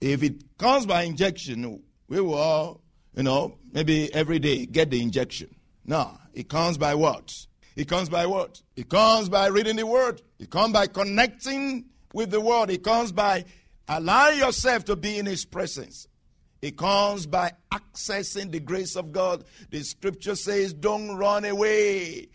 If it comes by injection, we will you know, maybe every day get the injection. No, it comes by what? It comes by what? It comes by reading the word. It comes by connecting with the word. It comes by allowing yourself to be in his presence. It comes by accessing the grace of God. The scripture says, Don't run away.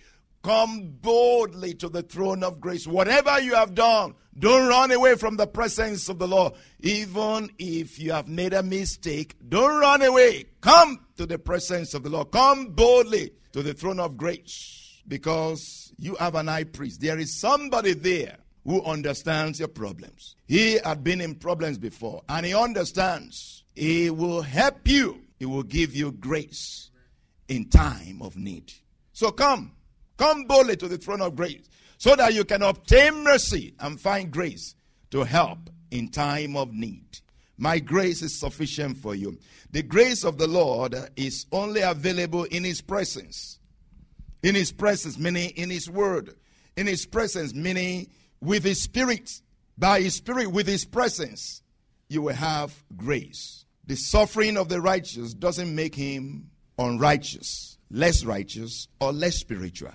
Come boldly to the throne of grace. Whatever you have done, don't run away from the presence of the Lord. Even if you have made a mistake, don't run away. Come to the presence of the Lord. Come boldly to the throne of grace because you have an high priest. There is somebody there who understands your problems. He had been in problems before and he understands. He will help you, he will give you grace in time of need. So come, come boldly to the throne of grace so that you can obtain mercy and find grace to help in time of need. My grace is sufficient for you. The grace of the Lord is only available in His presence. In His presence, meaning in His word. In His presence, meaning with His Spirit. By His Spirit, with His presence, you will have grace. The suffering of the righteous doesn't make him unrighteous, less righteous, or less spiritual.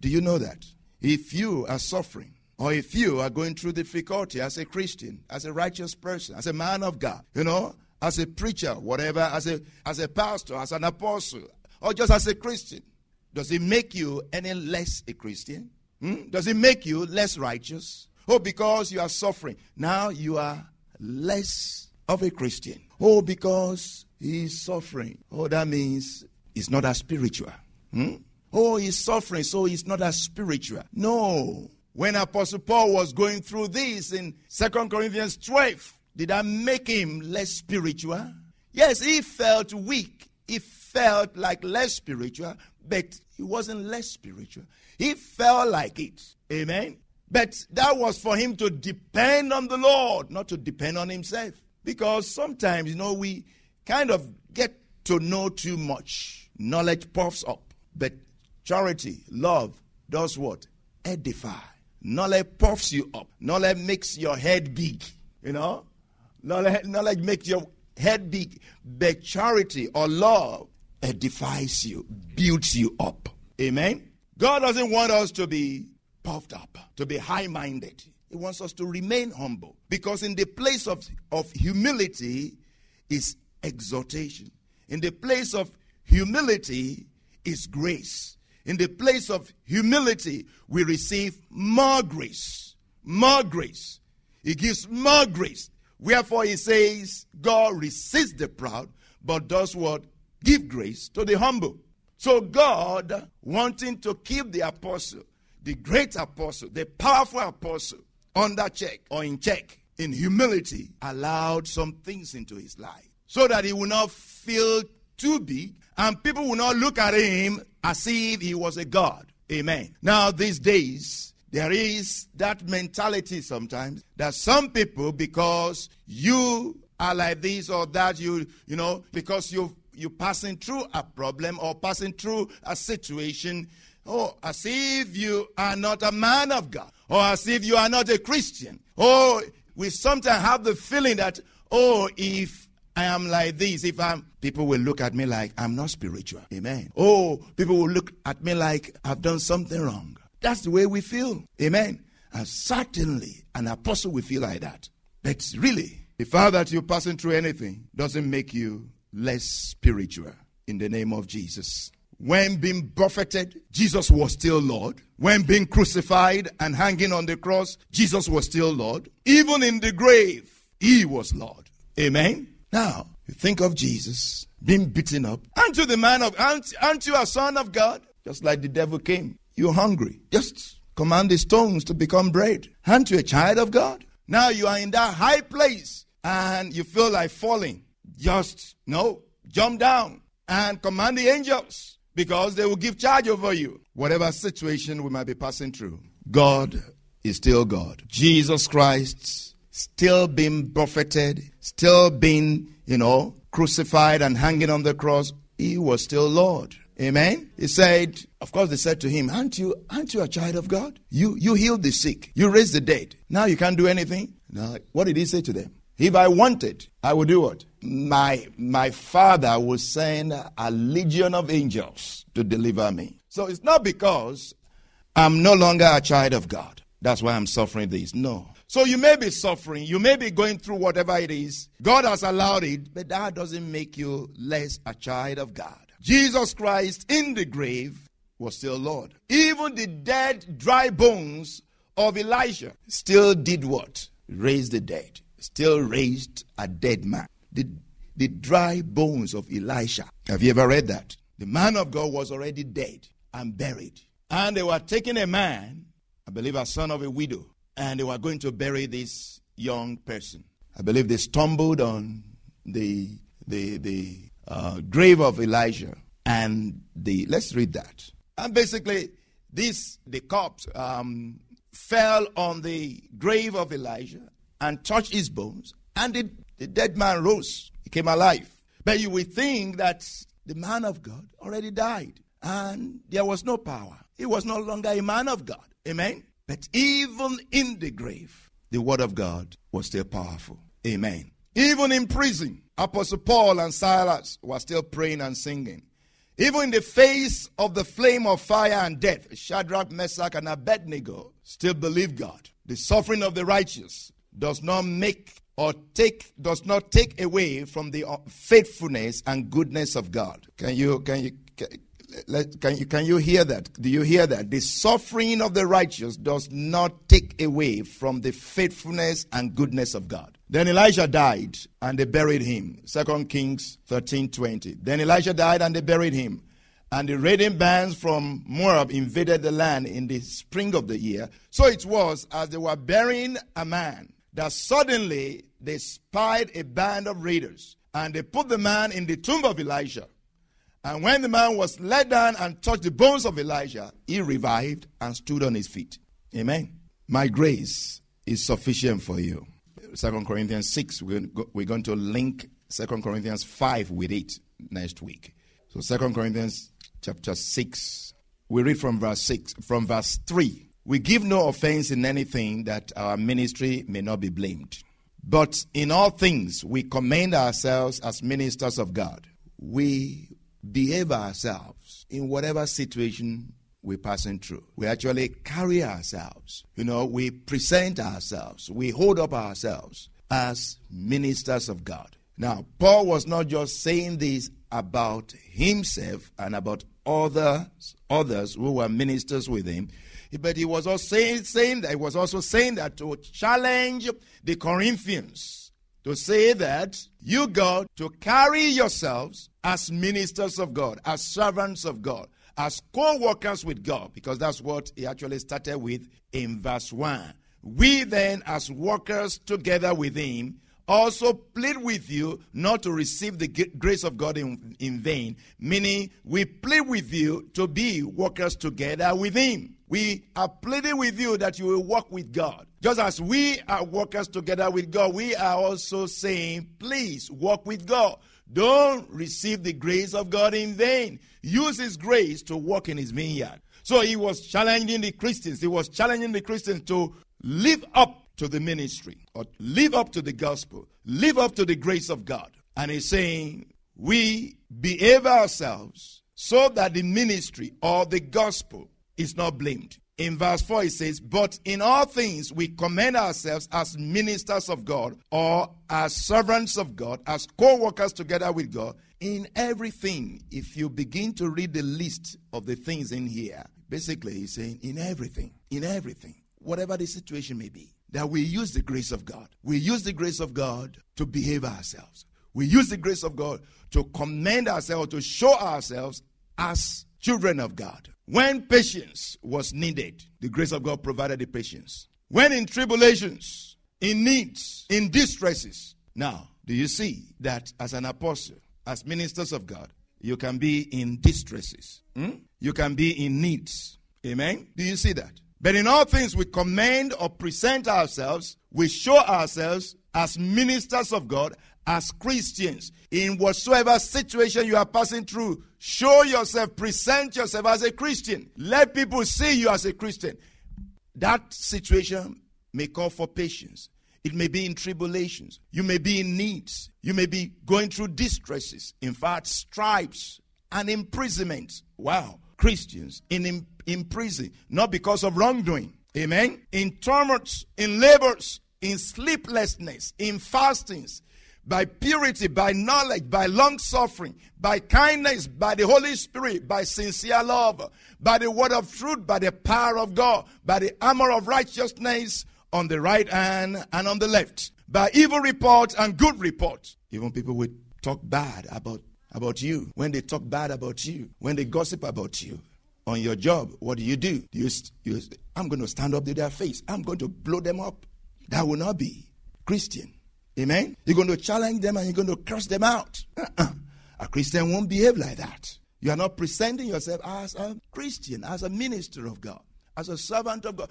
Do you know that? If you are suffering, or if you are going through difficulty as a Christian, as a righteous person, as a man of God, you know, as a preacher, whatever, as a as a pastor, as an apostle, or just as a Christian, does it make you any less a Christian? Hmm? Does it make you less righteous? Oh, because you are suffering. Now you are less of a Christian. Oh, because he's suffering. Oh, that means he's not as spiritual. Hmm? Oh, he's suffering, so he's not as spiritual. No. When Apostle Paul was going through this in 2 Corinthians 12, did that make him less spiritual? Yes, he felt weak. He felt like less spiritual, but he wasn't less spiritual. He felt like it. Amen. But that was for him to depend on the Lord, not to depend on himself. Because sometimes, you know, we kind of get to know too much. Knowledge puffs up. But charity, love, does what? Edify. Knowledge puffs you up. Knowledge makes your head big. You know? Knowledge, knowledge makes your head big. But charity or love edifies you, builds you up. Amen? God doesn't want us to be puffed up, to be high minded. He wants us to remain humble. Because in the place of, of humility is exhortation. In the place of humility is grace. In the place of humility, we receive more grace. More grace. He gives more grace. Wherefore he says, God resists the proud, but does what? Give grace to the humble. So God, wanting to keep the apostle, the great apostle, the powerful apostle, under check or in check, in humility, allowed some things into his life so that he will not feel too big and people will not look at him as if he was a god. Amen. Now, these days, there is that mentality sometimes that some people, because you are like this or that, you you know, because you you're passing through a problem or passing through a situation, oh, as if you are not a man of God, or as if you are not a Christian. Oh, we sometimes have the feeling that, oh, if I am like this, if I'm, people will look at me like I'm not spiritual. Amen. Oh, people will look at me like I've done something wrong. That's the way we feel. Amen. And certainly an apostle will feel like that. But really, the fact that you're passing through anything doesn't make you less spiritual in the name of Jesus. When being buffeted, Jesus was still Lord. When being crucified and hanging on the cross, Jesus was still Lord. Even in the grave, he was Lord. Amen. Now, you think of Jesus being beaten up. Aren't you the man of, aren't, aren't you a son of God? Just like the devil came. You're hungry. Just command the stones to become bread. Aren't you a child of God? Now you are in that high place and you feel like falling. Just, no, jump down and command the angels because they will give charge over you. Whatever situation we might be passing through, God is still God. Jesus Christ still being buffeted, still being, you know, crucified and hanging on the cross. He was still Lord. Amen. He said, of course, they said to him, Aren't you, aren't you a child of God? You you healed the sick, you raised the dead. Now you can't do anything. Now, what did he say to them? If I wanted, I would do what? My my father would send a legion of angels to deliver me. So it's not because I'm no longer a child of God. That's why I'm suffering this. No. So you may be suffering, you may be going through whatever it is. God has allowed it, but that doesn't make you less a child of God. Jesus Christ in the grave was still Lord. Even the dead, dry bones of Elijah still did what? Raised the dead. Still raised a dead man. The, the dry bones of Elisha. Have you ever read that? The man of God was already dead and buried. And they were taking a man, I believe a son of a widow, and they were going to bury this young person. I believe they stumbled on the, the, the uh, grave of Elijah. And the, let's read that. And basically, this, the corpse, um, fell on the grave of Elijah and touched his bones, and the, the dead man rose. He came alive. But you would think that the man of God already died, and there was no power. He was no longer a man of God. Amen. But even in the grave, the word of God was still powerful. Amen. Even in prison, Apostle Paul and Silas were still praying and singing. Even in the face of the flame of fire and death, Shadrach, Meshach, and Abednego still believed God. The suffering of the righteous does not make or take does not take away from the uh, faithfulness and goodness of God. Can you can you can you can you hear that? Do you hear that? The suffering of the righteous does not take away from the faithfulness and goodness of God. Then Elijah died and they buried him. Second Kings 13:20. Then Elijah died and they buried him. And the raiding bands from Moab invaded the land in the spring of the year. So it was as they were burying a man that suddenly they spied a band of raiders and they put the man in the tomb of Elijah. And when the man was let down and touched the bones of Elijah, he revived and stood on his feet. Amen. My grace is sufficient for you. Second Corinthians 6, we're going to link Second Corinthians 5 with it next week. So Second Corinthians chapter 6, we read from verse 6, from verse 3. We give no offense in anything that our ministry may not be blamed. But in all things, we commend ourselves as ministers of God. We behave ourselves in whatever situation we're passing through. We actually carry ourselves. You know, we present ourselves. We hold up ourselves as ministers of God. Now, Paul was not just saying this about himself and about others, others who were ministers with him, but he was also saying, saying that he was also saying that to challenge the Corinthians to say that you got to carry yourselves as ministers of God, as servants of God, as co workers with God, because that's what he actually started with in verse 1. We then, as workers together with him also plead with you not to receive the grace of God in, in vain, meaning we plead with you to be workers together with Him. We are pleading with you that you will walk with God. Just as we are workers together with God, we are also saying, please walk with God. Don't receive the grace of God in vain. Use His grace to walk in His vineyard. So he was challenging the Christians. He was challenging the Christians to live up to the ministry or live up to the gospel, live up to the grace of God. And he's saying, we behave ourselves so that the ministry or the gospel is not blamed. In verse 4, it says, But in all things we commend ourselves as ministers of God or as servants of God, as co workers together with God. In everything, if you begin to read the list of the things in here, basically he's saying, In everything, in everything, whatever the situation may be, that we use the grace of God. We use the grace of God to behave ourselves. We use the grace of God to commend ourselves, to show ourselves as children of God. When patience was needed, the grace of God provided the patience. When in tribulations, in needs, in distresses. Now, do you see that as an apostle, as ministers of God, you can be in distresses? Hmm? You can be in needs. Amen? Do you see that? But in all things, we commend or present ourselves, we show ourselves as ministers of God, as Christians. In whatsoever situation you are passing through, show yourself, present yourself as a Christian. Let people see you as a Christian. That situation may call for patience. It may be in tribulations. You may be in needs. You may be going through distresses. In fact, stripes and imprisonment. Wow. Christians in, in prison, not because of wrongdoing. Amen. In tumults, in labors, in sleeplessness, in fastings, by purity, by knowledge, by long suffering, by kindness, by the Holy Spirit, by sincere love, by the word of truth, by the power of God, by the armor of righteousness on the right hand and on the left, by evil report and good report. Even people will talk bad about about you, when they talk bad about you, when they gossip about you on your job, what do you do? do you, you, I'm going to stand up to their face. I'm going to blow them up. That will not be Christian. Amen? You're going to challenge them and you're going to curse them out. Uh-uh. A Christian won't behave like that. You are not presenting yourself as a Christian, as a minister of God, as a servant of God.